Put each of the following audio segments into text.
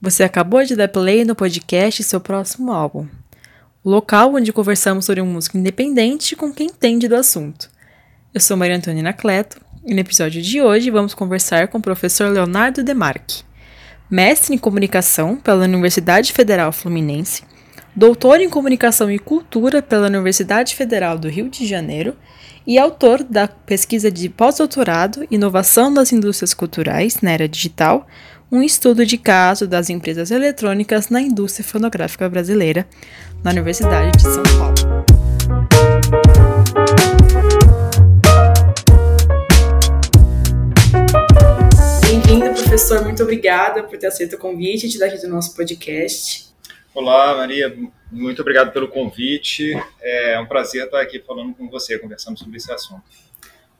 Você acabou de dar play no podcast Seu Próximo Álbum, o local onde conversamos sobre música independente com quem entende do assunto. Eu sou Maria Antônia Cleto e no episódio de hoje vamos conversar com o professor Leonardo Demarque, mestre em comunicação pela Universidade Federal Fluminense, doutor em comunicação e cultura pela Universidade Federal do Rio de Janeiro e autor da pesquisa de pós-doutorado Inovação das Indústrias Culturais na Era Digital um estudo de caso das empresas eletrônicas na indústria fonográfica brasileira, na Universidade de São Paulo. Bem-vindo, professor. Muito obrigada por ter aceito o convite e te dar aqui do nosso podcast. Olá, Maria. Muito obrigado pelo convite. É um prazer estar aqui falando com você, conversando sobre esse assunto.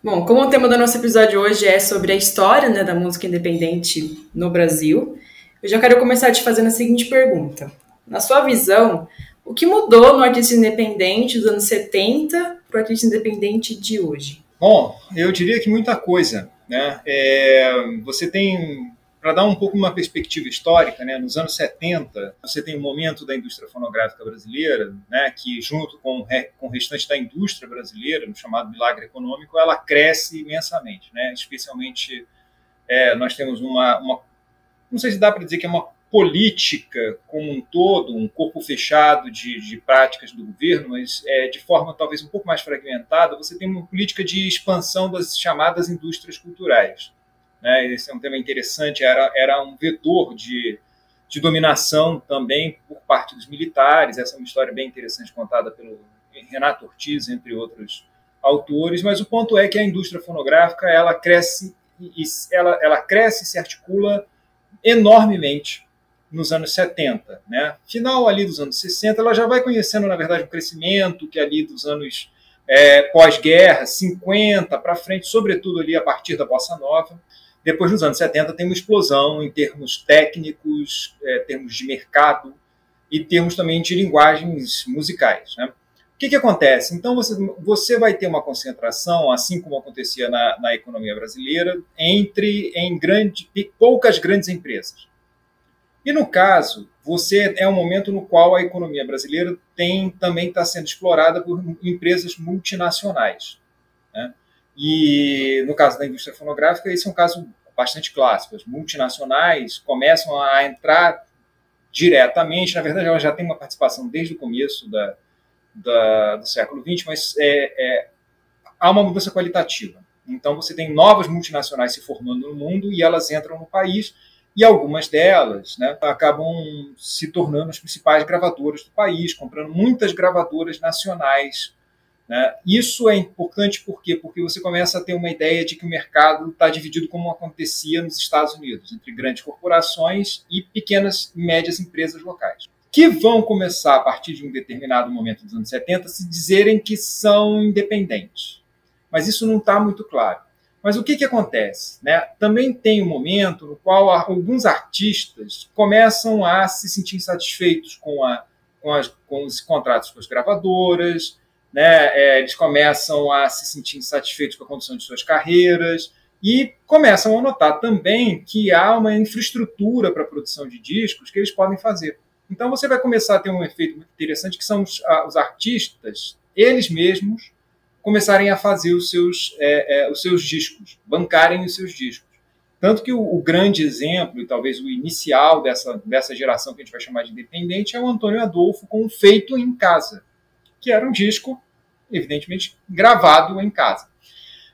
Bom, como o tema do nosso episódio hoje é sobre a história né, da música independente no Brasil, eu já quero começar te fazendo a seguinte pergunta. Na sua visão, o que mudou no artista independente dos anos 70 para o artista independente de hoje? Bom, eu diria que muita coisa. Né? É, você tem para dar um pouco uma perspectiva histórica, né, nos anos 70, você tem um momento da indústria fonográfica brasileira, né, que junto com, com o restante da indústria brasileira, no chamado milagre econômico, ela cresce imensamente, né, especialmente é, nós temos uma, uma, não sei se dá para dizer que é uma política como um todo, um corpo fechado de, de práticas do governo, mas é, de forma talvez um pouco mais fragmentada, você tem uma política de expansão das chamadas indústrias culturais né? Esse é um tema interessante, era, era um vetor de, de dominação também por parte dos militares. Essa é uma história bem interessante contada pelo Renato Ortiz, entre outros autores. Mas o ponto é que a indústria fonográfica ela cresce e ela, ela cresce e se articula enormemente nos anos 70, né? Final ali dos anos 60, ela já vai conhecendo na verdade o crescimento que ali dos anos é, pós-guerra, 50 para frente, sobretudo ali a partir da bossa nova. Depois, nos anos 70, tem uma explosão em termos técnicos, é, termos de mercado e termos também de linguagens musicais. Né? O que, que acontece? Então, você, você vai ter uma concentração, assim como acontecia na, na economia brasileira, entre em grande, poucas grandes empresas. E no caso, você é um momento no qual a economia brasileira tem também está sendo explorada por empresas multinacionais. Né? E no caso da indústria fonográfica, esse é um caso bastante clássico. As multinacionais começam a entrar diretamente, na verdade, ela já tem uma participação desde o começo da, da do século XX, mas é, é, há uma mudança qualitativa. Então, você tem novas multinacionais se formando no mundo e elas entram no país, e algumas delas né, acabam se tornando as principais gravadoras do país, comprando muitas gravadoras nacionais? Isso é importante por quê? Porque você começa a ter uma ideia de que o mercado está dividido como acontecia nos Estados Unidos, entre grandes corporações e pequenas e médias empresas locais, que vão começar, a partir de um determinado momento dos anos 70, a se dizerem que são independentes. Mas isso não está muito claro. Mas o que, que acontece? Né? Também tem um momento no qual alguns artistas começam a se sentir insatisfeitos com, a, com, as, com os contratos com as gravadoras, né? É, eles começam a se sentir insatisfeitos com a condição de suas carreiras e começam a notar também que há uma infraestrutura para a produção de discos que eles podem fazer. Então você vai começar a ter um efeito muito interessante que são os, os artistas, eles mesmos, começarem a fazer os seus, é, é, os seus discos, bancarem os seus discos. Tanto que o, o, grande exemplo, e talvez o inicial dessa, dessa geração que a gente vai chamar de independente, é o Antônio Adolfo com o Feito em Casa que era um disco, evidentemente, gravado em casa.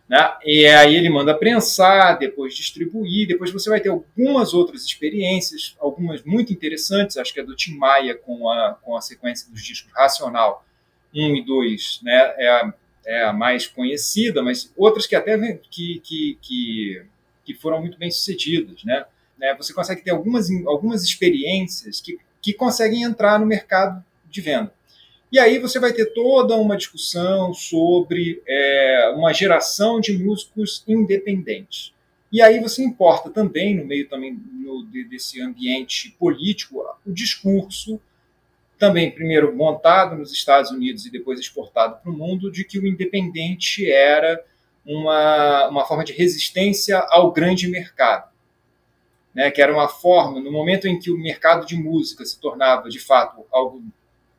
Né? E aí ele manda prensar, depois distribuir, depois você vai ter algumas outras experiências, algumas muito interessantes, acho que é do Tim Maia com a, com a sequência dos discos Racional 1 e 2, né? é, a, é a mais conhecida, mas outras que até que, que, que, que foram muito bem sucedidas. Né? né? Você consegue ter algumas, algumas experiências que, que conseguem entrar no mercado de venda. E aí você vai ter toda uma discussão sobre é, uma geração de músicos independentes. E aí você importa também, no meio também no, desse ambiente político, o discurso, também primeiro montado nos Estados Unidos e depois exportado para o mundo, de que o independente era uma, uma forma de resistência ao grande mercado. né, que era uma forma, no momento em que o mercado de música se tornava, de fato, algo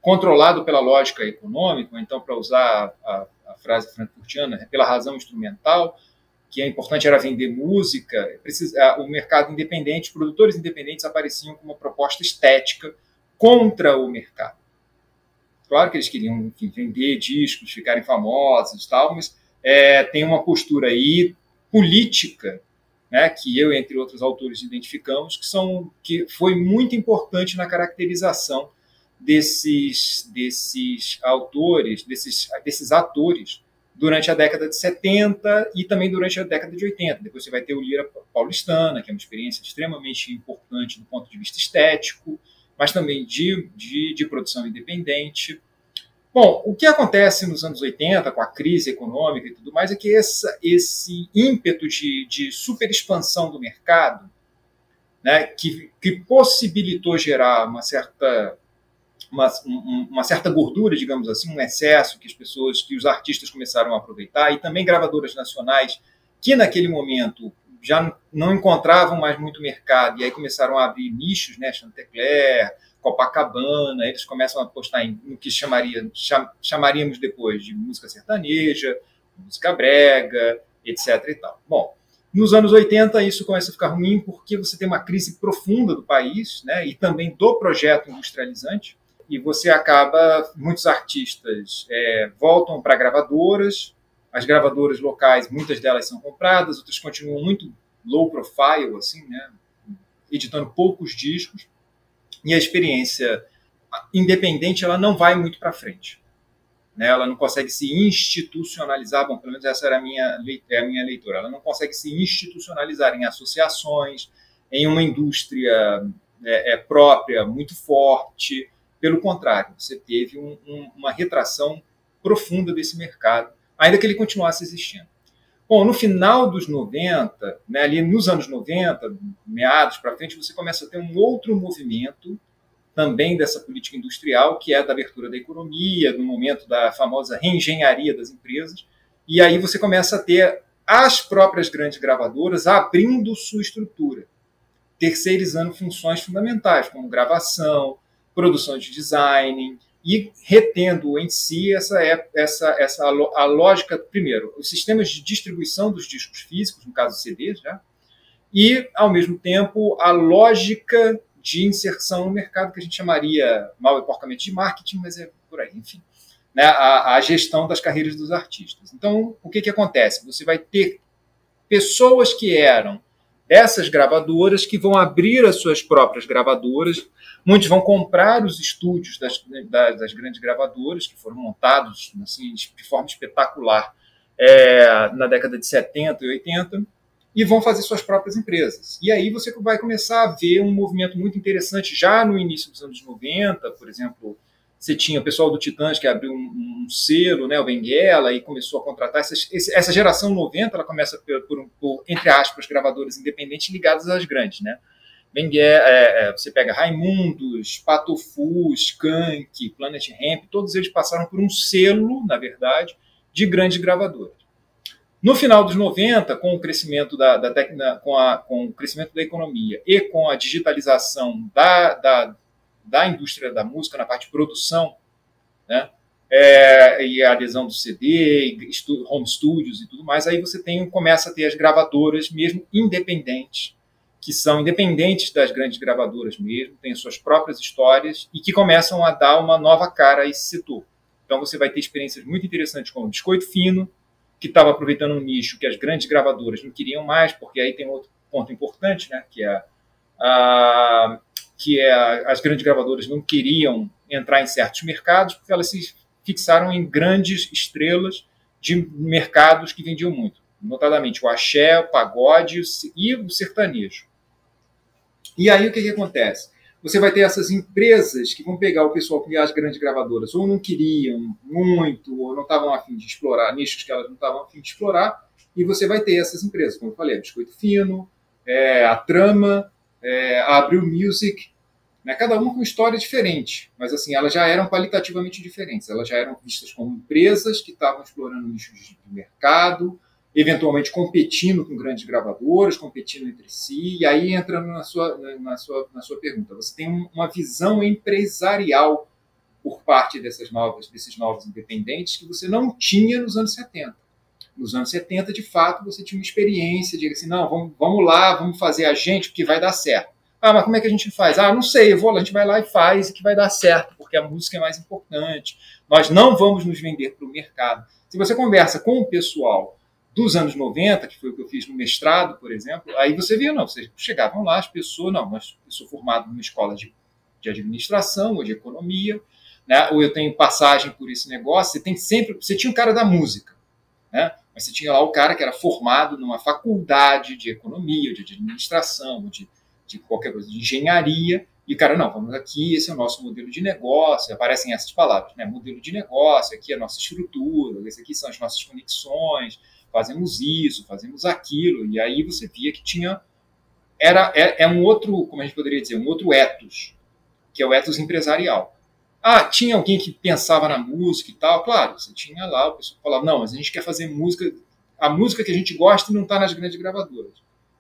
controlado pela lógica econômica, então, para usar a, a frase frankfurtiana, pela razão instrumental, que é importante era vender música, precisa, o mercado independente, produtores independentes apareciam com uma proposta estética contra o mercado. Claro que eles queriam enfim, vender discos, ficarem famosos e tal, mas é, tem uma postura aí política né, que eu, entre outros autores, identificamos, que, são, que foi muito importante na caracterização desses, desses autores, desses, desses atores, durante a década de 70 e também durante a década de 80. Depois você vai ter o Lira Paulistana, que é uma experiência extremamente importante do ponto de vista estético, mas também de, de, de produção independente. Bom, o que acontece nos anos 80, com a crise econômica e tudo mais, é que essa, esse ímpeto de, de super expansão do mercado, né, que, que possibilitou gerar uma certa, uma, uma certa gordura, digamos assim, um excesso que as pessoas, que os artistas começaram a aproveitar, e também gravadoras nacionais que naquele momento já não encontravam mais muito mercado, e aí começaram a abrir nichos, né, Chantecler, Copacabana, eles começam a apostar em, no que chamaria, cham, chamaríamos depois de música sertaneja, música brega, etc. E tal. Bom, nos anos 80 isso começa a ficar ruim porque você tem uma crise profunda do país né, e também do projeto industrializante, e você acaba, muitos artistas é, voltam para gravadoras, as gravadoras locais, muitas delas são compradas, outras continuam muito low profile, assim, né, editando poucos discos, e a experiência independente ela não vai muito para frente. Né? Ela não consegue se institucionalizar, bom, pelo menos essa era a minha, é a minha leitura, ela não consegue se institucionalizar em associações, em uma indústria é, é, própria muito forte. Pelo contrário, você teve um, um, uma retração profunda desse mercado, ainda que ele continuasse existindo. Bom, no final dos 90, né, ali nos anos 90, meados para frente, você começa a ter um outro movimento também dessa política industrial, que é da abertura da economia, no momento da famosa reengenharia das empresas, e aí você começa a ter as próprias grandes gravadoras abrindo sua estrutura, terceirizando funções fundamentais, como gravação, produção de design, e retendo em si essa, essa, essa a lógica, primeiro, os sistemas de distribuição dos discos físicos, no caso CDs, né? e, ao mesmo tempo, a lógica de inserção no mercado, que a gente chamaria mal e porcamente de marketing, mas é por aí, enfim. Né? A, a gestão das carreiras dos artistas. Então, o que, que acontece? Você vai ter pessoas que eram dessas gravadoras que vão abrir as suas próprias gravadoras. Muitos vão comprar os estúdios das, das, das grandes gravadoras, que foram montados assim, de forma espetacular é, na década de 70 e 80, e vão fazer suas próprias empresas. E aí você vai começar a ver um movimento muito interessante já no início dos anos 90, por exemplo, você tinha o pessoal do Titãs que abriu um, um selo, né, o Benguela, e começou a contratar. Essas, essa geração 90, ela começa por, por, por, entre aspas, gravadores independentes ligados às grandes, né? Benguela, é, é, você pega Raimundos, Patofu, Skank, Planet Ramp, todos eles passaram por um selo, na verdade, de grandes gravadoras. No final dos 90, com o crescimento da, da, com, a, com o crescimento da economia e com a digitalização da, da da indústria da música na parte de produção, né? É, e a adesão do CD, home studios e tudo mais, aí você tem começa a ter as gravadoras mesmo independentes, que são independentes das grandes gravadoras mesmo, têm suas próprias histórias e que começam a dar uma nova cara a esse setor. Então você vai ter experiências muito interessantes como o Biscoito Fino, que estava aproveitando um nicho que as grandes gravadoras não queriam mais, porque aí tem outro ponto importante, né, que é a, que é, as grandes gravadoras não queriam entrar em certos mercados porque elas se fixaram em grandes estrelas de mercados que vendiam muito, notadamente o axé, o pagode e o sertanejo. E aí o que, que acontece? Você vai ter essas empresas que vão pegar o pessoal que as grandes gravadoras ou não queriam muito, ou não estavam afim de explorar nichos que elas não estavam afim de explorar, e você vai ter essas empresas, como eu falei, Biscoito Fino, é, a Trama, é, a Abril Music, né, cada uma com história diferente, mas assim elas já eram qualitativamente diferentes. Elas já eram vistas como empresas que estavam explorando nichos de mercado, eventualmente competindo com grandes gravadoras, competindo entre si, e aí entra na sua, na sua, na sua pergunta. Você tem uma visão empresarial por parte dessas novas, desses novos independentes que você não tinha nos anos 70. Nos anos 70, de fato, você tinha uma experiência de assim, não, vamos, vamos lá, vamos fazer a gente, porque vai dar certo. Ah, mas como é que a gente faz? Ah, não sei, eu vou lá, a gente vai lá e faz, que vai dar certo, porque a música é mais importante. Nós não vamos nos vender para o mercado. Se você conversa com o pessoal dos anos 90, que foi o que eu fiz no mestrado, por exemplo, aí você via, não, vocês chegavam lá, as pessoas, não, mas eu sou formado numa escola de, de administração ou de economia, né, ou eu tenho passagem por esse negócio, você tem sempre, você tinha um cara da música, né, mas você tinha lá o cara que era formado numa faculdade de economia, de administração, de, de qualquer coisa, de engenharia, e cara, não, vamos aqui, esse é o nosso modelo de negócio, aparecem essas palavras, né? Modelo de negócio, aqui é a nossa estrutura, esse aqui são as nossas conexões, fazemos isso, fazemos aquilo, e aí você via que tinha. Era, é, é um outro, como a gente poderia dizer, um outro ethos, que é o ethos empresarial. Ah, tinha alguém que pensava na música e tal, claro, você tinha lá, o pessoal falava, não, mas a gente quer fazer música, a música que a gente gosta não está nas grandes gravadoras.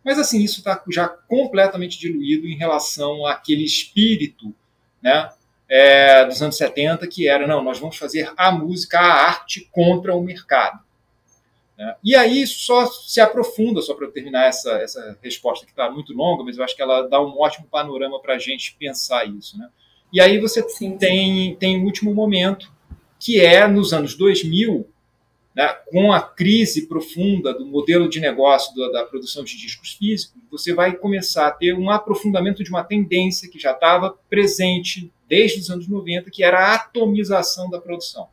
Mas assim, isso está já completamente diluído em relação àquele espírito né, é, dos anos 70, que era, não, nós vamos fazer a música, a arte contra o mercado. Né? E aí só se aprofunda, só para terminar essa, essa resposta que está muito longa, mas eu acho que ela dá um ótimo panorama para a gente pensar isso. Né? E aí você sim, tem, tem o último momento, que é nos anos 2000, né, com a crise profunda do modelo de negócio da, da, produção de discos físicos, você vai começar a ter um aprofundamento de uma tendência que já estava presente desde os anos 90, que era a atomização da produção.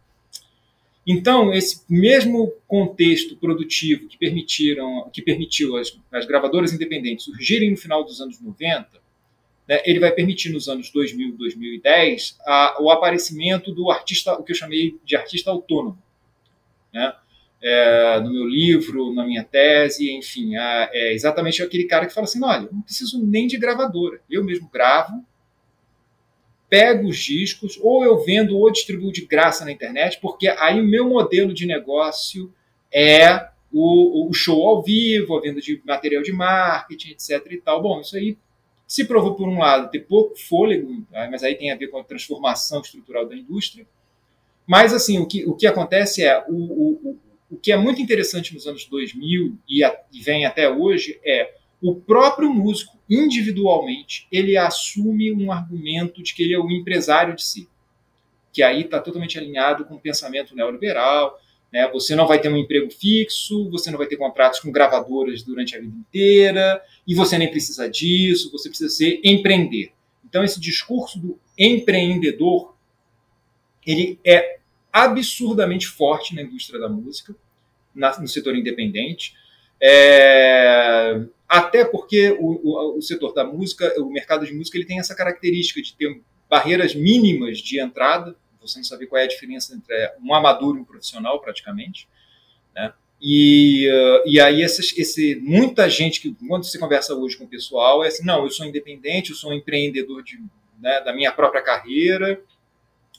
Então, esse mesmo contexto produtivo que, permitiram, que permitiu as, as gravadoras independentes surgirem no final dos anos 90, né, ele vai permitir nos anos 2000, 2010 a, o aparecimento do artista, o que eu chamei de artista autônomo né? É, no meu livro, na minha tese, enfim, é, é exatamente aquele cara que fala assim: olha, não preciso nem de gravadora, eu mesmo gravo, pego os discos, ou eu vendo ou distribuo de graça na internet, porque aí o meu modelo de negócio é o, o show ao vivo, a venda de material de marketing, etc. e tal. Bom, isso aí se provou, por um lado, ter pouco fôlego, tá? mas aí tem a ver com a transformação estrutural da indústria mas, assim, o que, o que acontece é, o, o, o que é muito interessante nos anos 2000 e, a, e vem até hoje é o próprio músico, individualmente, ele assume um argumento de que ele é o empresário de si, que aí está totalmente alinhado com o pensamento neoliberal, né? Você não vai ter um emprego fixo, você não vai ter contratos com gravadoras durante a vida inteira, e você nem precisa disso, você precisa ser empreender. Então, esse discurso do empreendedor ele é absurdamente forte na indústria da música, na, no setor independente, é, até porque o, o, o, setor da música, o mercado de música, ele tem essa característica de ter barreiras mínimas de entrada, você não sabe qual é a diferença entre um amador e um profissional, praticamente, né? E, uh, e aí essas, esse, muita gente que quando você conversa hoje com o pessoal é assim, não, eu sou independente, eu sou um empreendedor de, né, da minha própria carreira,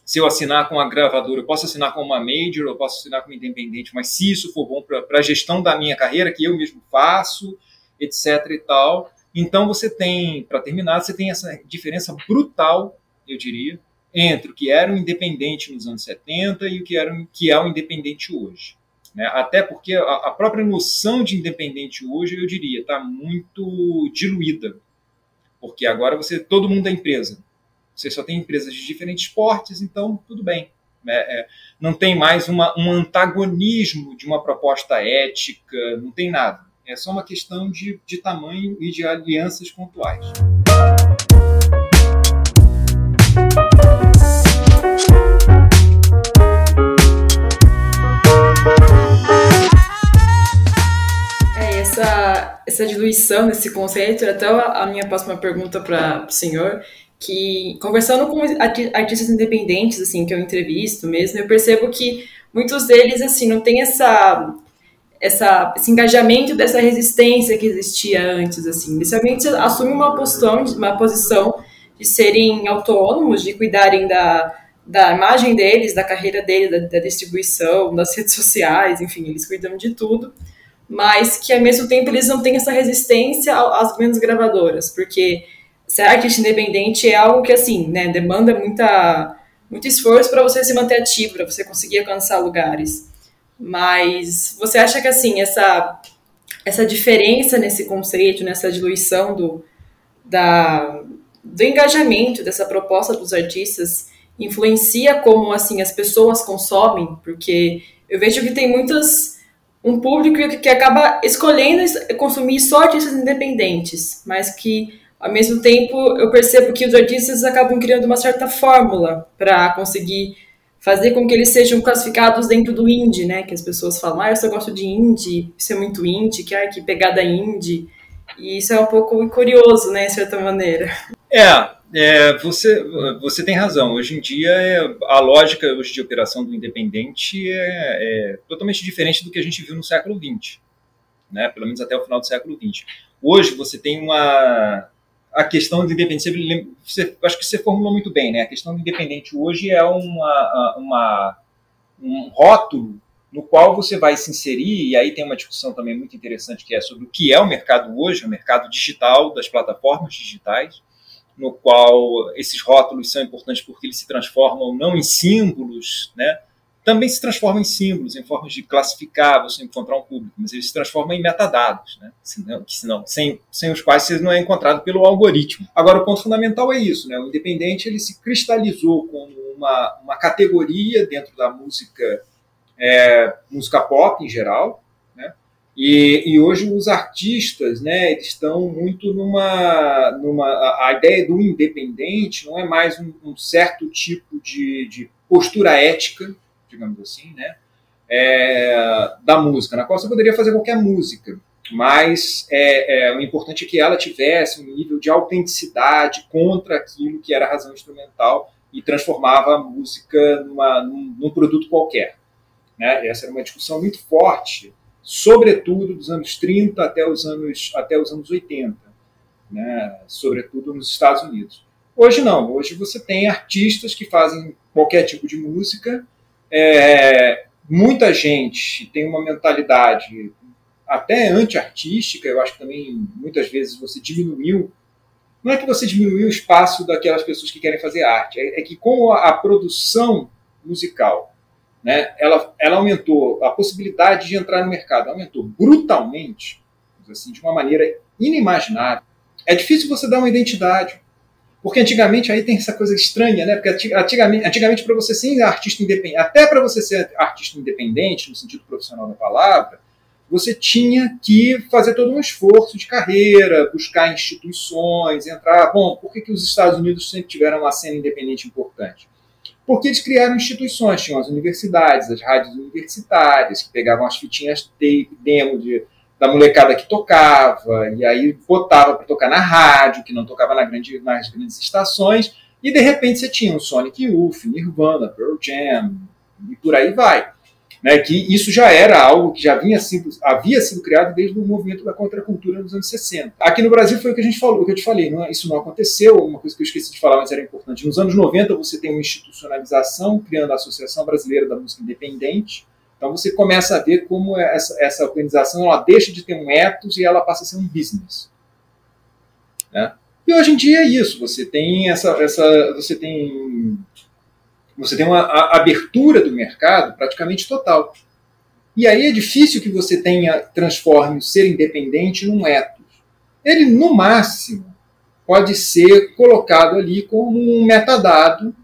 se eu assinar com a gravadora, eu posso assinar com uma major, eu posso assinar com uma independente, mas se isso for bom para a gestão da minha carreira, que eu mesmo faço, etc e tal. Então você tem, para terminar, você tem essa diferença brutal, eu diria, entre o que era um independente nos anos 70 e o que, era, que é o independente hoje. Né? Até porque a, a própria noção de independente hoje, eu diria, está muito diluída. Porque agora você todo mundo é empresa. Você só tem empresas de diferentes portes, então tudo bem. É, é, não tem mais uma, um antagonismo de uma proposta ética, não tem nada. É só uma questão de, de tamanho e de alianças pontuais. Essa, diluição desse conceito, até a minha próxima pergunta para o senhor, que conversando com artistas independentes assim que eu entrevisto mesmo, eu percebo que muitos deles assim não tem essa essa esse engajamento dessa resistência que existia antes assim. Eles realmente assumem uma posição, uma posição de serem autônomos, de cuidarem da da imagem deles, da carreira deles, da, da distribuição, das redes sociais, enfim, eles cuidam de tudo mas que ao mesmo tempo eles não têm essa resistência às grandes gravadoras, porque ser artista independente é algo que assim, né, demanda muita muito esforço para você se manter ativo, para você conseguir alcançar lugares. Mas você acha que assim, essa essa diferença nesse conceito, nessa diluição do da do engajamento dessa proposta dos artistas influencia como assim as pessoas consomem, porque eu vejo que tem muitas um público que acaba escolhendo consumir só artistas independentes, mas que ao mesmo tempo eu percebo que os artistas acabam criando uma certa fórmula para conseguir fazer com que eles sejam classificados dentro do indie, né? Que as pessoas falam, ah, eu só gosto de indie, isso é muito indie, que, ah, que pegada indie. E isso é um pouco curioso, né, de certa maneira. É, é, você, você tem razão. Hoje em dia, é, a lógica hoje de operação do independente é, é, totalmente diferente do que a gente viu no século XX, né? pelo menos até o final do século XX. Hoje, você tem uma. A questão do independente, você, acho que você formulou muito bem, né? A questão do independente hoje é uma, uma, um rótulo no qual você vai se inserir, e aí tem uma discussão também muito interessante que é sobre o que é o mercado hoje, o mercado digital, das plataformas digitais no qual esses rótulos são importantes porque eles se transformam não em símbolos, né? também se transformam em símbolos, em formas de classificar, você encontrar um público, mas eles se transformam em metadados, né? senão, senão, sem, sem os quais você não é encontrado pelo algoritmo. Agora, o ponto fundamental é isso, né? o independente ele se cristalizou como uma, uma categoria dentro da música, é, música pop em geral, e, e, hoje os artistas né, estão muito numa. numa a, a ideia do independente não é mais um, um certo tipo de, de, postura ética, digamos assim, né, é, da música, na qual você poderia fazer qualquer música, mas é, é, o importante é que ela tivesse um nível de autenticidade contra aquilo que era a razão instrumental e transformava a música numa, num, num produto qualquer. Né? Essa era uma discussão muito forte sobretudo dos anos 30 até os anos, até os anos 80, né? sobretudo nos Estados Unidos. Hoje não, hoje você tem artistas que fazem qualquer tipo de música, é, muita gente tem uma mentalidade até anti-artística, eu acho que também muitas vezes você diminuiu não é que você diminuiu o espaço daquelas pessoas que querem fazer arte, é, é que com a, a produção musical né, ela, ela aumentou a possibilidade de entrar no mercado, aumentou brutalmente, assim, de uma maneira inimaginável. É difícil você dar uma identidade, porque antigamente aí tem essa coisa estranha, né? Porque antigamente, antigamente para você ser artista independente, até para você ser artista independente no sentido profissional da palavra, você tinha que fazer todo um esforço de carreira, buscar instituições, entrar. Bom, por que, que os Estados Unidos sempre tiveram uma cena independente importante? Porque eles criaram instituições, tinham as universidades, as rádios universitárias, que pegavam as fitinhas tape, demo de, da molecada que tocava, e aí botava para tocar na rádio, que não tocava na grande, nas grandes estações, e de repente você tinha o Sonic Youth, Nirvana, Pearl Jam, e por aí vai né, que isso já era algo que já vinha sido, havia sido criado desde o movimento da contracultura nos anos 60. Aqui no Brasil foi o que a gente falou, o que eu te falei, não, é, isso não aconteceu, uma coisa que eu esqueci de falar, mas era importante. Nos anos 90 você tem uma institucionalização, criando a Associação Brasileira da Música Independente, então você começa a ver como essa, essa organização ela deixa de ter um ethos e ela passa a ser um business. Né? E hoje em dia é isso, você tem essa, essa você tem você tem uma abertura do mercado praticamente total. E aí é difícil que você tenha transforme o ser independente num ethos. Ele, no máximo, pode ser colocado ali como um metadado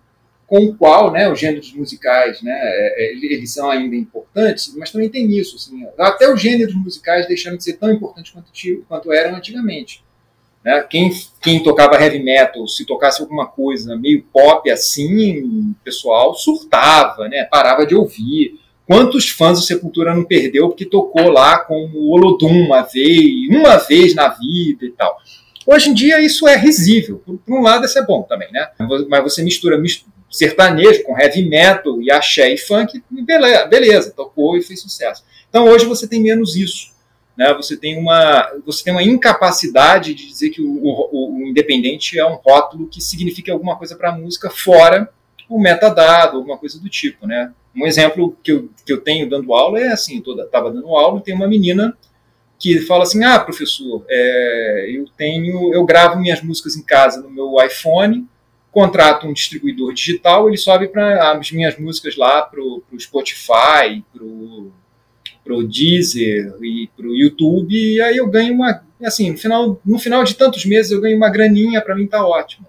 com o qual né, os gêneros musicais né, é, é, eles são ainda importantes, mas também tem isso. Assim, até os gêneros musicais deixaram de ser tão importantes quanto, quanto eram antigamente. Né? Quem, quem tocava heavy metal, se tocasse alguma coisa meio pop assim, o pessoal surtava, né? parava de ouvir. Quantos fãs o Sepultura não perdeu porque tocou lá com o Olodum uma vez, uma vez na vida e tal. Hoje em dia isso é risível. Por, por um lado isso é bom também, né? Mas você mistura, mistura sertanejo com heavy metal e axé e funk, beleza, beleza, tocou e fez sucesso. Então hoje você tem menos isso né, você, tem uma, você tem uma incapacidade de dizer que o, o, o independente é um rótulo que significa alguma coisa para a música fora o metadado, alguma coisa do tipo. Né? Um exemplo que eu, que eu tenho dando aula é assim, estava dando aula e tem uma menina que fala assim: ah, professor, é, eu tenho, eu gravo minhas músicas em casa no meu iPhone, contrato um distribuidor digital, ele sobe para as minhas músicas lá para o Spotify, para o Deezer e para o YouTube, e aí eu ganho uma, assim, no final, no final de tantos meses eu ganho uma graninha, para mim tá ótimo.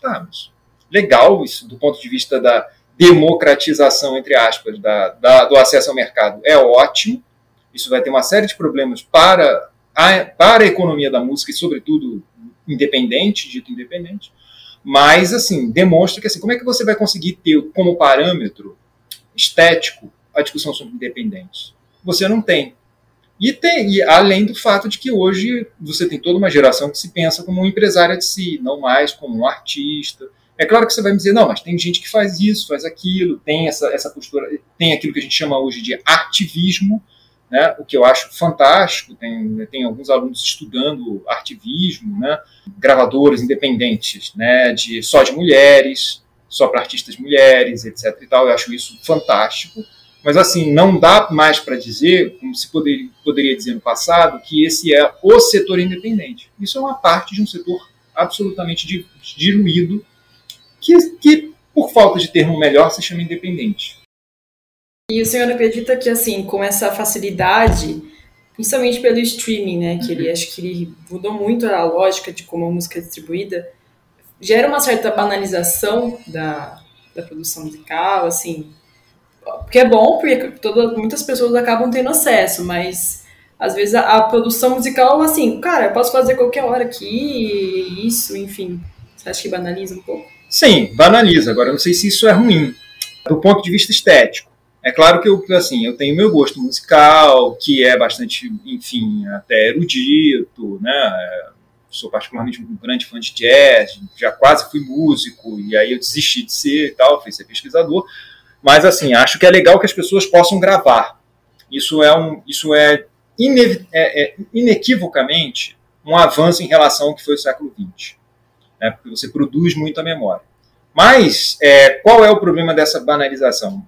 Tá, mas legal isso do ponto de vista da democratização, entre aspas, da, da, do acesso ao mercado, é ótimo. Isso vai ter uma série de problemas para a, para a economia da música e, sobretudo, independente, dito independente. Mas, assim, demonstra que, assim, como é que você vai conseguir ter como parâmetro estético a discussão sobre independência? Você não tem. E tem, e além do fato de que hoje você tem toda uma geração que se pensa como um empresária de si, não mais como um artista. É claro que você vai me dizer, não, mas tem gente que faz isso, faz aquilo, tem essa, essa postura, tem aquilo que a gente chama hoje de ativismo, né, o que eu acho fantástico. Tem, tem alguns alunos estudando ativismo, né, gravadoras independentes, né, de, só de mulheres, só para artistas mulheres, etc. E tal. Eu acho isso fantástico. Mas, assim, não dá mais para dizer, como se poderia, poderia dizer no passado, que esse é o setor independente. Isso é uma parte de um setor absolutamente diluído, que, que por falta de termo melhor, se chama independente. E o senhor acredita que, assim, com essa facilidade, principalmente pelo streaming, né, que ele uhum. acho que ele mudou muito a lógica de como a música é distribuída, gera uma certa banalização da, da produção musical, assim, porque é bom, porque toda, muitas pessoas acabam tendo acesso, mas às vezes a, a, produção musical, assim, cara, eu posso fazer qualquer hora aqui, isso, enfim. Você acha que banaliza um pouco? Sim, banaliza. Agora, eu não sei se isso é ruim, do ponto de vista estético. É claro que eu, assim, eu tenho meu gosto musical, que é bastante, enfim, até erudito, né? Sou particularmente um grande fã de jazz, já quase fui músico, e aí eu desisti de ser e tal, fui ser pesquisador. Mas, assim, acho que é legal que as pessoas possam gravar. Isso é, um, isso é, é, é inequivocamente um avanço em relação ao que foi o século XX. Né? Porque você produz muita memória. Mas, é, qual é o problema dessa banalização?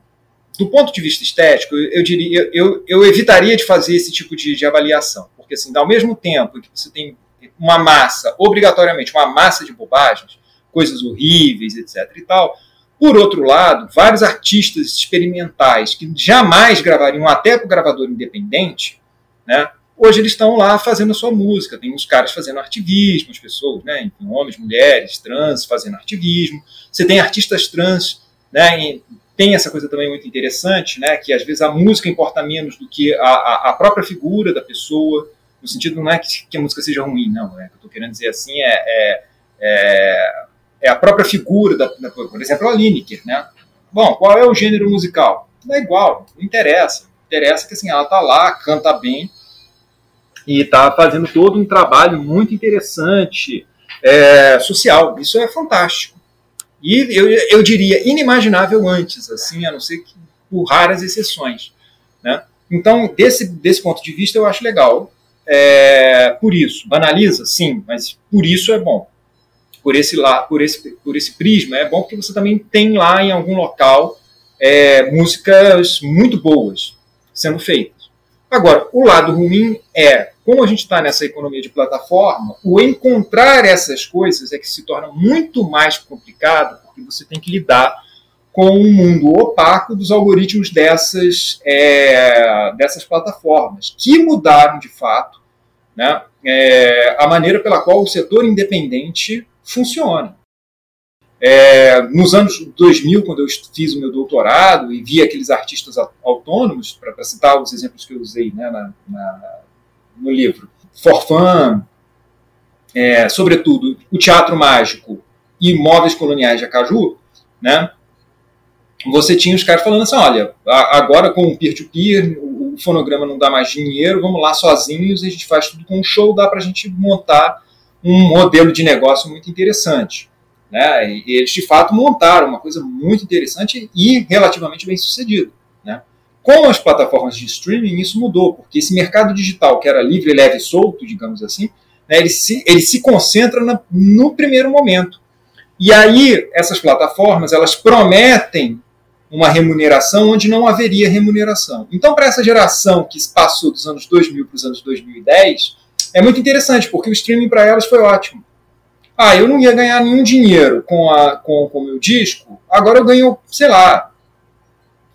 Do ponto de vista estético, eu, diria, eu, eu evitaria de fazer esse tipo de, de avaliação. Porque, assim, ao mesmo tempo que você tem uma massa, obrigatoriamente, uma massa de bobagens, coisas horríveis, etc. e tal, por outro lado, vários artistas experimentais que jamais gravariam até para o gravador independente, né, hoje eles estão lá fazendo a sua música. Tem uns caras fazendo ativismo, as pessoas, né, homens, mulheres, trans fazendo ativismo. Você tem artistas trans, né, tem essa coisa também muito interessante, né, que às vezes a música importa menos do que a, a, a própria figura da pessoa, no sentido não é que, que a música seja ruim, não, é, o que eu estou querendo dizer assim é, é, é é a própria figura, da, da, por exemplo, a Lineker, né? Bom, qual é o gênero musical? Não é igual, não interessa. Interessa que assim, ela está lá, canta bem e está fazendo todo um trabalho muito interessante é, social. Isso é fantástico. E eu, eu diria inimaginável antes, assim, a não ser que por raras exceções. Né? Então, desse, desse ponto de vista, eu acho legal. É, por isso, banaliza? Sim, mas por isso é bom por esse, lá, por, esse, por esse prisma, é bom porque você também tem lá em algum local é, músicas muito boas sendo feitas. Agora, o lado ruim é, como a gente está nessa economia de plataforma, o encontrar essas coisas é que se torna muito mais complicado, porque você tem que lidar com o um mundo opaco dos algoritmos dessas, é, dessas plataformas, que mudaram de fato né, é, a maneira pela qual o setor independente funciona. É, nos anos 2000, quando eu fiz o meu doutorado e vi aqueles artistas autônomos, para citar os exemplos que eu usei né, na, na, no livro, Forfan, é, sobretudo o Teatro Mágico e Móveis Coloniais de Acaju, né, você tinha os caras falando assim, olha, agora com o peer-to-peer, -peer, o fonograma não dá mais dinheiro, vamos lá sozinhos, a gente faz tudo com um show, dá para a gente montar um modelo de negócio muito interessante. Né? E eles, de fato, montaram uma coisa muito interessante e relativamente bem sucedida. Né? Com as plataformas de streaming, isso mudou, porque esse mercado digital, que era livre, leve e solto, digamos assim, né, ele, se, ele se concentra na, no primeiro momento. E aí, essas plataformas, elas prometem uma remuneração onde não haveria remuneração. Então, para essa geração que passou dos anos 2000 para os anos 2010, é muito interessante, porque o streaming para elas foi ótimo. Ah, eu não ia ganhar nenhum dinheiro com o com, com meu disco, agora eu ganho, sei lá,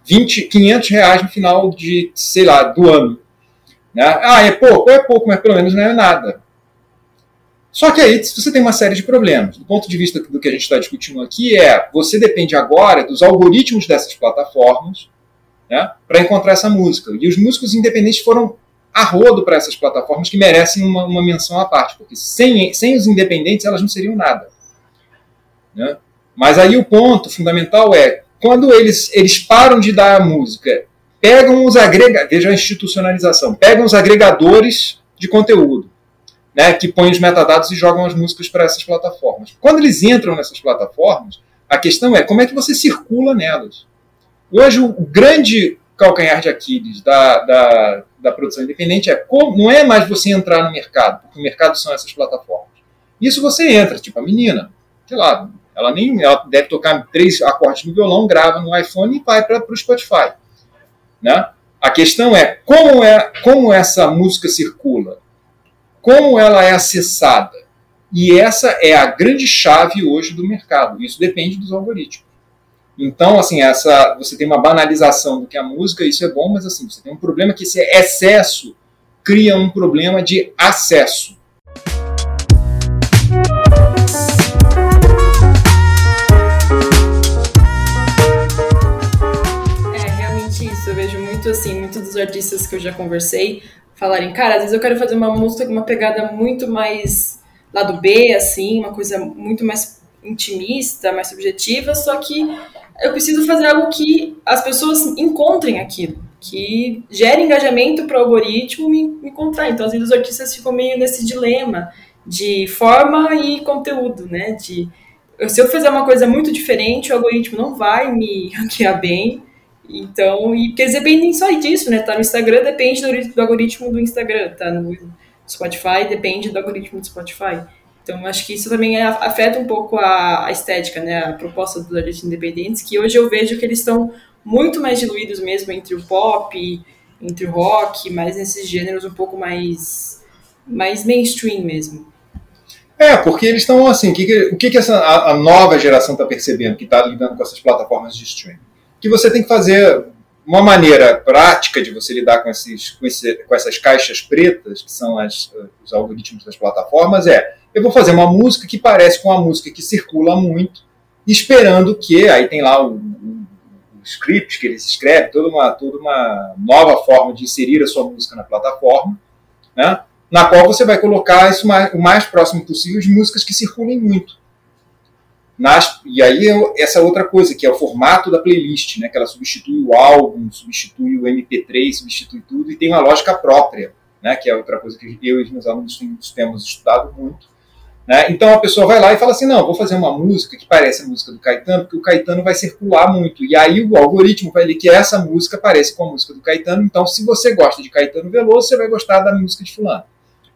20, 500 reais no final de, sei lá, do ano. Né? Ah, é pouco? É pouco, mas pelo menos não é nada. Só que aí você tem uma série de problemas. Do ponto de vista do que a gente está discutindo aqui, é você depende agora dos algoritmos dessas plataformas né, para encontrar essa música. E os músicos independentes foram a rodo para essas plataformas que merecem uma, uma, menção à parte, porque sem, sem os independentes elas não seriam nada. Né? Mas aí o ponto fundamental é quando eles, eles param de dar a música, pegam os agregadores, veja a institucionalização, pegam os agregadores de conteúdo né, que põem os metadados e jogam as músicas para essas plataformas. Quando eles entram nessas plataformas, a questão é como é que você circula nelas. Hoje, o grande calcanhar de Aquiles da, da, da produção independente é como, não é mais você entrar no mercado, porque o mercado são essas plataformas. Isso você entra, tipo a menina, sei lá, ela nem ela deve tocar três acordes no violão, grava no iPhone e vai para o Spotify. Né? A questão é como, é como essa música circula como ela é acessada. E essa é a grande chave hoje do mercado. Isso depende dos algoritmos. Então, assim, essa você tem uma banalização do que é a música, isso é bom, mas assim, você tem um problema que esse excesso cria um problema de acesso. É realmente isso. Eu vejo muito assim, muitos dos artistas que eu já conversei falarem, cara, às vezes eu quero fazer uma música com uma pegada muito mais lado B, assim, uma coisa muito mais intimista, mais subjetiva, só que eu preciso fazer algo que as pessoas encontrem aquilo, que gere engajamento para o algoritmo me, me encontrar. Então, às vezes, os artistas ficam meio nesse dilema de forma e conteúdo, né? De se eu fizer uma coisa muito diferente, o algoritmo não vai me ranquear bem, então, e porque dependem só disso, né? Tá no Instagram, depende do, do algoritmo do Instagram, tá no Spotify, depende do algoritmo do Spotify. Então, acho que isso também afeta um pouco a, a estética, né? A proposta dos artistas independentes, que hoje eu vejo que eles estão muito mais diluídos mesmo entre o pop, entre o rock, mais nesses gêneros um pouco mais, mais mainstream mesmo. É, porque eles estão assim, o que, o que, que essa, a, a nova geração está percebendo que está lidando com essas plataformas de streaming? que você tem que fazer uma maneira prática de você lidar com, esses, com, esse, com essas caixas pretas, que são as, os algoritmos das plataformas, é eu vou fazer uma música que parece com uma música que circula muito, esperando que, aí tem lá o, o, o script que eles escrevem, toda uma, toda uma nova forma de inserir a sua música na plataforma, né, na qual você vai colocar isso mais, o mais próximo possível de músicas que circulem muito. Nas, e aí essa outra coisa, que é o formato da playlist, né, que ela substitui o álbum, substitui o MP3, substitui tudo e tem uma lógica própria, né, que é outra coisa que eu e os meus alunos temos estudado muito. Né? Então a pessoa vai lá e fala assim: não, vou fazer uma música que parece a música do Caetano, porque o Caetano vai circular muito. E aí o algoritmo vai ler que essa música parece com a música do Caetano. Então, se você gosta de Caetano Veloso, você vai gostar da música de Fulano.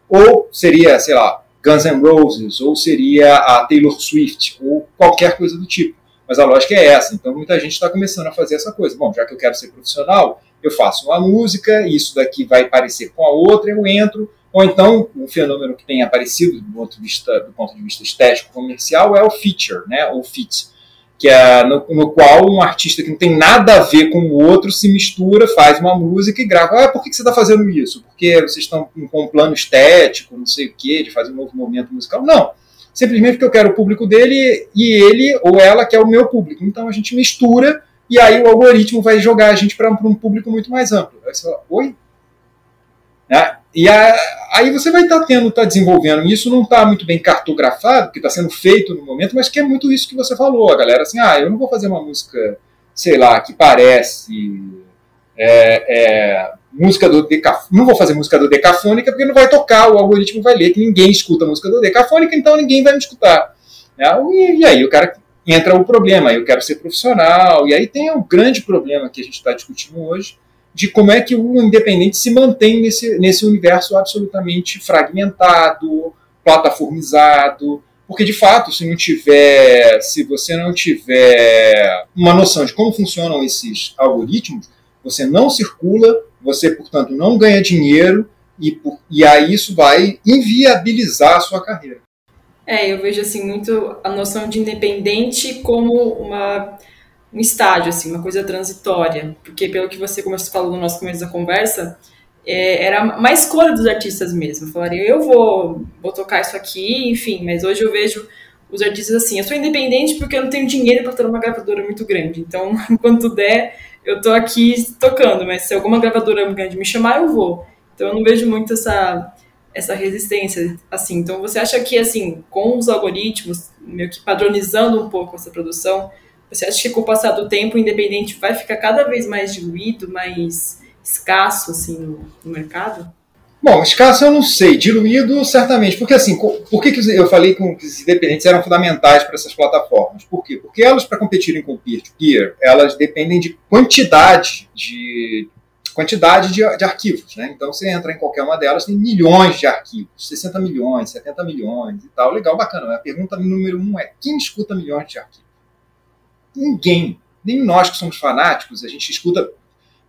Ou seria, sei lá, Guns N' Roses, ou seria a Taylor Swift, ou qualquer coisa do tipo. Mas a lógica é essa. Então muita gente está começando a fazer essa coisa. Bom, já que eu quero ser profissional, eu faço uma música, isso daqui vai parecer com a outra, eu entro. Ou então, um fenômeno que tem aparecido do ponto de vista, do ponto de vista estético comercial é o feature, né, ou fit que é no, no, qual um artista que não tem nada a ver com o outro se mistura, faz uma música e grava. Ah, por que, que você está fazendo isso? Porque vocês estão com um plano estético, não sei o quê, de fazer um novo momento musical? Não. Simplesmente porque eu quero o público dele e ele ou ela quer o meu público. Então a gente mistura e aí o algoritmo vai jogar a gente para um público muito mais amplo. Aí você fala, oi? Né? E a, aí você vai estar tá tendo, tá desenvolvendo. Isso não está muito bem cartografado, que está sendo feito no momento, mas que é muito isso que você falou. A galera assim, ah, eu não vou fazer uma música, sei lá, que parece é, é, música do decafônica. Não vou fazer música do decafônica porque não vai tocar, o algoritmo vai ler que ninguém escuta música do decafônica, então ninguém vai me escutar. Né? E, e aí o cara entra o problema, eu quero ser profissional, e aí tem um grande problema que a gente está discutindo hoje, de como é que o independente se mantém nesse, nesse universo absolutamente fragmentado, plataformizado, Porque, de fato, se não tiver, se você não tiver uma noção de como funcionam esses algoritmos, você não circula, você, portanto, não ganha dinheiro e, e aí isso vai inviabilizar a sua carreira. É, eu vejo assim muito a noção de independente como uma um estágio, assim, uma coisa transitória, porque pelo que você começou falou no nosso começo da conversa, é, era uma escolha dos artistas mesmo. Falaria, eu vou, vou tocar isso aqui, enfim, mas hoje eu vejo os artistas assim, eu sou independente porque eu não tenho dinheiro para ter uma gravadora muito grande. Então, enquanto der, eu tô aqui tocando, mas se alguma gravadora grande me chamar, eu vou. Então, eu não vejo muito essa essa resistência, assim. Então, você acha que assim, com os algoritmos, meio que padronizando um pouco essa produção, você acha que com o passar do tempo o independente vai ficar cada vez mais diluído, mais escasso assim no, no mercado? Bom, escasso eu não sei, diluído certamente, porque assim, por que, eu falei que os independentes eram fundamentais para essas plataformas? Por quê? Porque elas, para competirem com o peer-to-peer, elas dependem de quantidade de quantidade de, de, arquivos, né? Então você entra em qualquer uma delas, tem milhões de arquivos, 60 milhões, 70 milhões e tal, legal, bacana. A pergunta número um é, quem escuta milhões de arquivos? Ninguém. Nem nós que somos fanáticos, a gente escuta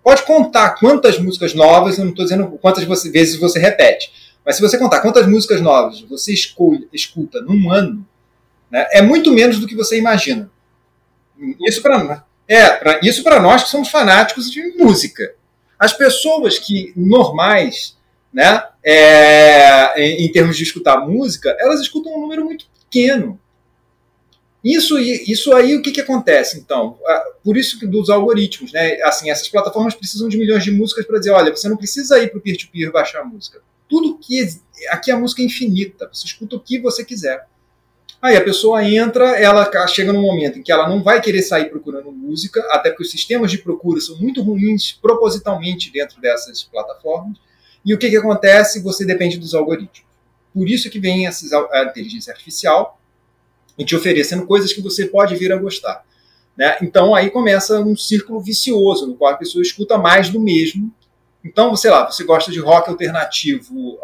Pode contar quantas músicas novas, eu não estou dizendo quantas você, vezes você repete, mas se você contar quantas músicas novas você escolhe, escuta num ano, né, é muito menos do que você imagina. Isso para é, isso para nós que somos fanáticos de música. As pessoas que normais, né, é, em, em termos de escutar música, elas escutam um número muito pequeno. Isso, isso aí, o que, que acontece, então? Ah, por isso que dos algoritmos, né? Assim, essas plataformas precisam de milhões de músicas para dizer, olha, você não precisa ir para o peer-to-peer baixar a música. Tudo que... Aqui a música é infinita, você escuta o que você quiser. Aí a pessoa entra, ela chega num momento em que ela não vai querer sair procurando música, até porque os sistemas de procura são muito ruins propositalmente dentro dessas plataformas. E o que, que acontece? Você depende dos algoritmos. Por isso que vem essas, a inteligência artificial, e te oferecendo coisas que você pode vir a gostar. Né? Então aí começa um círculo vicioso, no qual a pessoa escuta mais do mesmo. Então, sei lá, você gosta de rock alternativo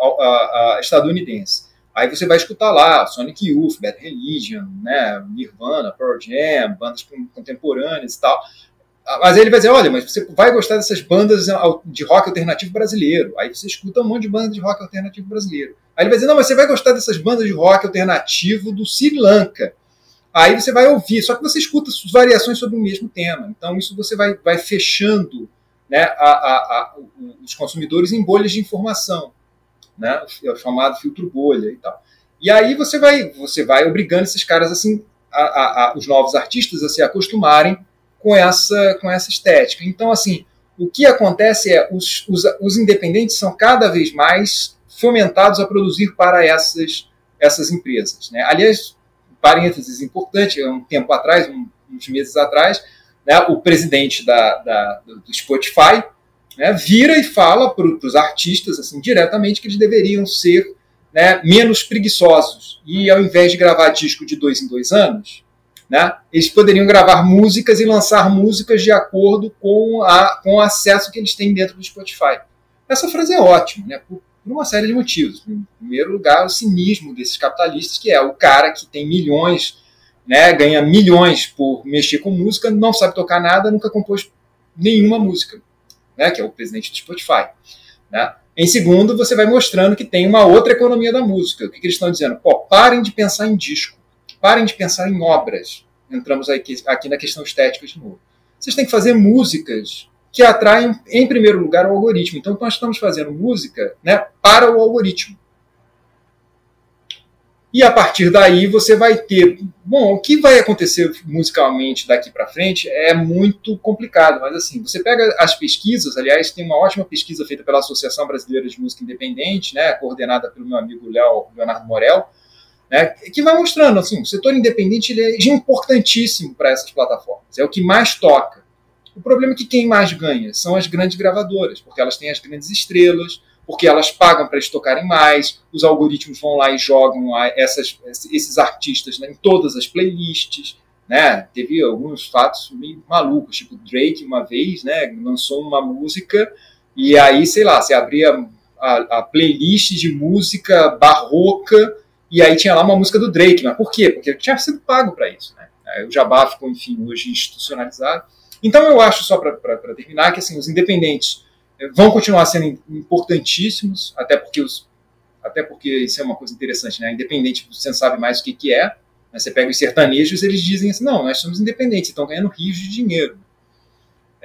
estadunidense. Aí você vai escutar lá Sonic Youth, Bad Religion, né, Nirvana, Pearl Jam, bandas contemporâneas e tal. Mas aí ele vai dizer, olha, mas você vai gostar dessas bandas de rock alternativo brasileiro. Aí você escuta um monte de bandas de rock alternativo brasileiro. Aí ele vai dizer, não, mas você vai gostar dessas bandas de rock alternativo do Sri Lanka. Aí você vai ouvir, só que você escuta variações sobre o mesmo tema. Então isso você vai, vai fechando né, a, a, a, os consumidores em bolhas de informação, né, o chamado filtro bolha e tal. E aí você vai, você vai obrigando esses caras assim, os novos artistas a se acostumarem com essa, com essa estética. Então, assim, o que acontece é os, os, os independentes são cada vez mais fomentados a produzir para essas, essas empresas. Né? Aliás, parênteses importante, um tempo atrás, um, uns meses atrás, né, o presidente da, da do Spotify né, vira e fala para os artistas assim diretamente que eles deveriam ser né, menos preguiçosos e ao invés de gravar disco de dois em dois anos, né? Eles poderiam gravar músicas e lançar músicas de acordo com, a, com o acesso que eles têm dentro do Spotify. Essa frase é ótima, né? por, por uma série de motivos. Em primeiro lugar, o cinismo desses capitalistas, que é o cara que tem milhões, né, ganha milhões por mexer com música, não sabe tocar nada, nunca compôs nenhuma música, né, que é o presidente do Spotify. Né? Em segundo, você vai mostrando que tem uma outra economia da música. O que, que eles estão dizendo? Pô, parem de pensar em disco parem de pensar em obras. Entramos aqui, aqui na questão estética de novo. Vocês têm que fazer músicas que atraem, em primeiro lugar, o algoritmo. Então, nós estamos fazendo música né, para o algoritmo. E a partir daí você vai ter. Bom, o que vai acontecer musicalmente daqui para frente é muito complicado, mas assim, você pega as pesquisas, aliás, tem uma ótima pesquisa feita pela Associação Brasileira de Música Independente, né, coordenada pelo meu amigo Léo, Leonardo Morel, né, que vai mostrando assim, o setor independente é importantíssimo para essas plataformas, é o que mais toca. O problema é que quem mais ganha são as grandes gravadoras, porque elas têm as grandes estrelas, porque elas pagam para eles tocarem mais, os algoritmos vão lá e jogam essas, esses artistas né, em todas as playlists. Né? Teve alguns fatos meio malucos, tipo Drake uma vez né, lançou uma música e aí, sei lá, você abria a, a playlist de música barroca e aí tinha lá uma música do Drake, mas por quê? Porque tinha sido pago para isso, né? O Jabá ficou, enfim, hoje institucionalizado. Então eu acho, só para terminar, que assim, os independentes vão continuar sendo importantíssimos, até porque, os, até porque isso é uma coisa interessante, né? Independente, você não sabe mais o que, que é. Né? Você pega os sertanejos, eles dizem assim, não, nós somos independentes, estão ganhando rios de dinheiro.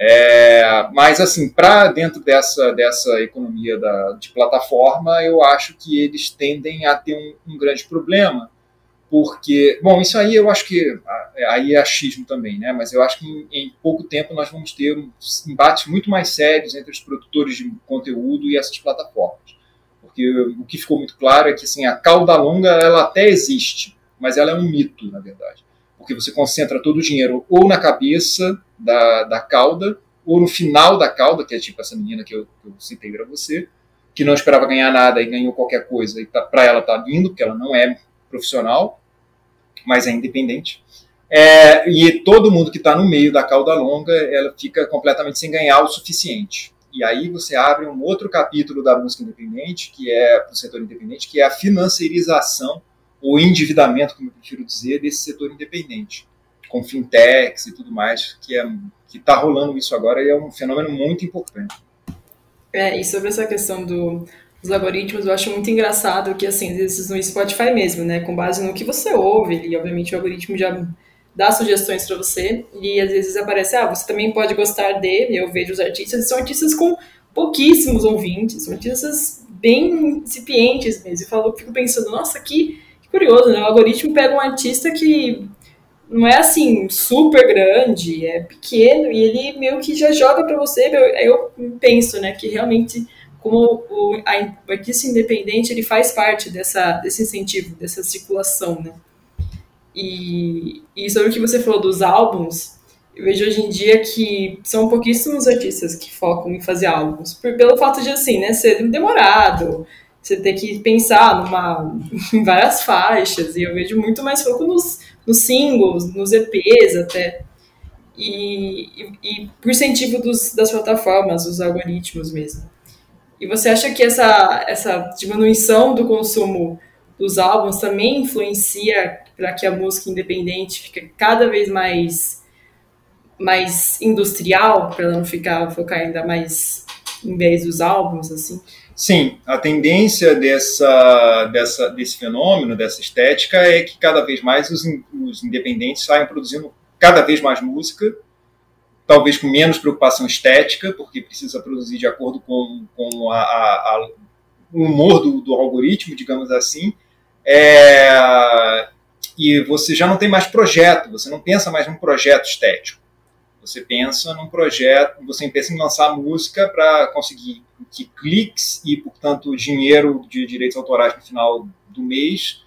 É, mas, assim, para dentro dessa, dessa economia da, de plataforma, eu acho que eles tendem a ter um, um, grande problema, porque, bom, isso aí eu acho que, aí é achismo também, né? mas eu acho que em, em pouco tempo nós vamos ter embates muito mais sérios entre os produtores de conteúdo e essas plataformas. Porque o que ficou muito claro é que assim, a cauda longa ela até existe, mas ela é um mito, na verdade porque você concentra todo o dinheiro ou na cabeça da, da cauda, ou no final da cauda, que é tipo essa menina que eu, que eu citei para você, que não esperava ganhar nada e ganhou qualquer coisa, e tá, para ela tá lindo, porque ela não é profissional, mas é independente. É, e todo mundo que está no meio da cauda longa, ela fica completamente sem ganhar o suficiente. E aí você abre um outro capítulo da música independente, que é para o setor independente, que é a financeirização o endividamento, como eu prefiro dizer, desse setor independente, com fintechs e tudo mais, que é que está rolando isso agora e é um fenômeno muito importante. É, e sobre essa questão do, dos algoritmos, eu acho muito engraçado que, assim, vezes no Spotify mesmo, né, com base no que você ouve, e obviamente o algoritmo já dá sugestões para você, e às vezes aparece, ah, você também pode gostar dele, eu vejo os artistas, e são artistas com pouquíssimos ouvintes, são artistas bem incipientes mesmo, e falo, fico pensando, nossa, que curioso, né? O algoritmo pega um artista que não é assim super grande, é pequeno e ele meio que já joga para você. Eu, eu, penso, né, que realmente como o, a, o artista independente ele faz parte dessa desse incentivo, dessa circulação, né? E, e sobre o que você falou dos álbuns, eu vejo hoje em dia que são pouquíssimos artistas que focam em fazer álbuns, por, pelo fato de assim, né, ser demorado, você ter que pensar numa, em várias faixas, e eu vejo muito mais foco nos, nos singles, nos EPs até. E, e, e por incentivo dos, das plataformas, dos algoritmos mesmo. E você acha que essa, essa diminuição do consumo dos álbuns também influencia para que a música independente fique cada vez mais, mais industrial, para não ficar focar ainda mais em vez dos álbuns, assim? Sim, a tendência dessa, dessa, desse fenômeno, dessa estética, é que cada vez mais os, os independentes saiam produzindo cada vez mais música, talvez com menos preocupação estética, porque precisa produzir de acordo com, com a, a, a, o humor do, do, algoritmo, digamos assim. É, e você já não tem mais projeto, você não pensa mais num projeto estético. Você pensa num projeto, você pensa em lançar música para conseguir que cliques e, portanto, dinheiro de direitos autorais no final do mês.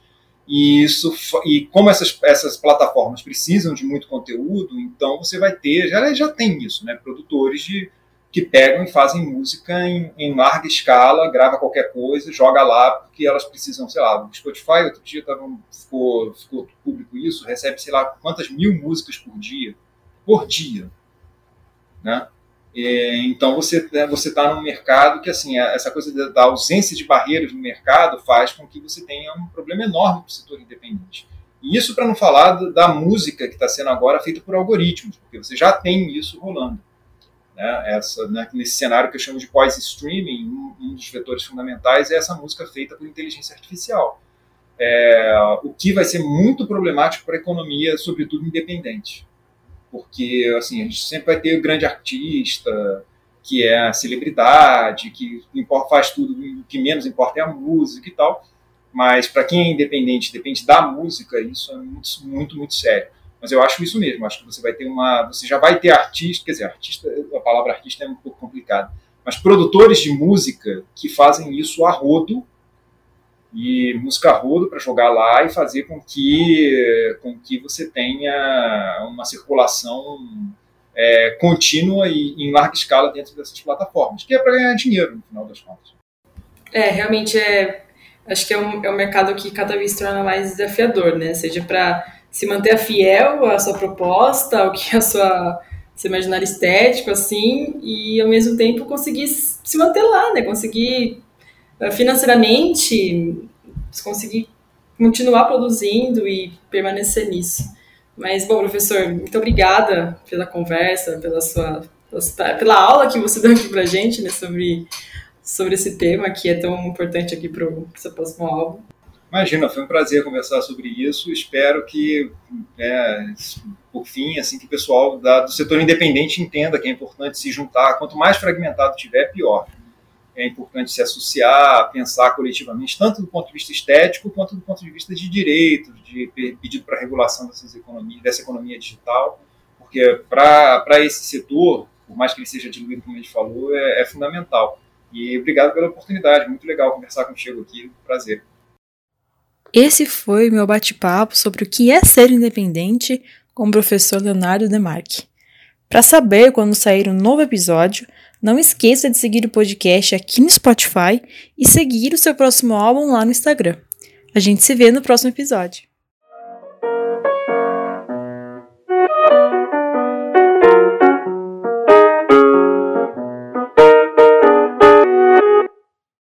E isso e como essas, essas plataformas precisam de muito conteúdo, então você vai ter, já, já tem isso, né? Produtores de, que pegam e fazem música em, em larga escala, grava qualquer coisa, joga lá, porque elas precisam, sei lá, o Spotify, outro dia tava, ficou, ficou público isso, recebe, sei lá, quantas mil músicas por dia por dia. Né? É, então você né, você está num mercado que assim essa coisa da ausência de barreiras no mercado faz com que você tenha um problema enorme para o setor independente. E isso para não falar da música que está sendo agora feita por algoritmos, porque você já tem isso rolando. Né? Essa, né, nesse cenário que eu chamo de pós-streaming, um, um, dos vetores fundamentais é essa música feita por inteligência artificial. É, o que vai ser muito problemático para a economia, sobretudo independente porque assim, a gente sempre vai ter o grande artista, que é a celebridade, que faz tudo, o que menos importa é a música e tal. Mas para quem é independente, depende da música, isso é muito, muito, muito sério. Mas eu acho isso mesmo, acho que você vai ter uma. Você já vai ter artista, quer dizer, artista, a palavra artista é um pouco complicada, mas produtores de música que fazem isso a rodo e música rodo para jogar lá e fazer com que, com que você tenha uma circulação é, contínua e em larga escala dentro dessas plataformas, que é para ganhar dinheiro no final das contas. É, realmente é. Acho que é um, é um mercado que cada vez se torna mais desafiador, né? Seja para se manter fiel à sua proposta, ao que a sua seu imaginário estético, assim, e ao mesmo tempo conseguir se manter lá, né? Conseguir financeiramente conseguir continuar produzindo e permanecer nisso. Mas, bom, professor, muito obrigada pela conversa, pela sua pela aula que você deu aqui pra gente, né, sobre, sobre esse tema que é tão importante aqui para o seu próximo álbum. Imagina, foi um prazer conversar sobre isso. Espero que, é, por fim, assim que o pessoal da, do setor independente entenda que é importante se juntar. Quanto mais fragmentado tiver, pior. É importante se associar, pensar coletivamente, tanto do ponto de vista estético quanto do ponto de vista de direitos, de pedido para regulação dessas economias, dessa economia digital, porque para esse setor, por mais que ele seja diluído, como a gente falou, é, é fundamental. E obrigado pela oportunidade, muito legal conversar contigo aqui, prazer. Esse foi meu bate-papo sobre o que é ser independente com o professor Leonardo Demarque. Para saber quando sair um novo episódio, não esqueça de seguir o podcast aqui no Spotify e seguir o seu próximo álbum lá no Instagram. A gente se vê no próximo episódio.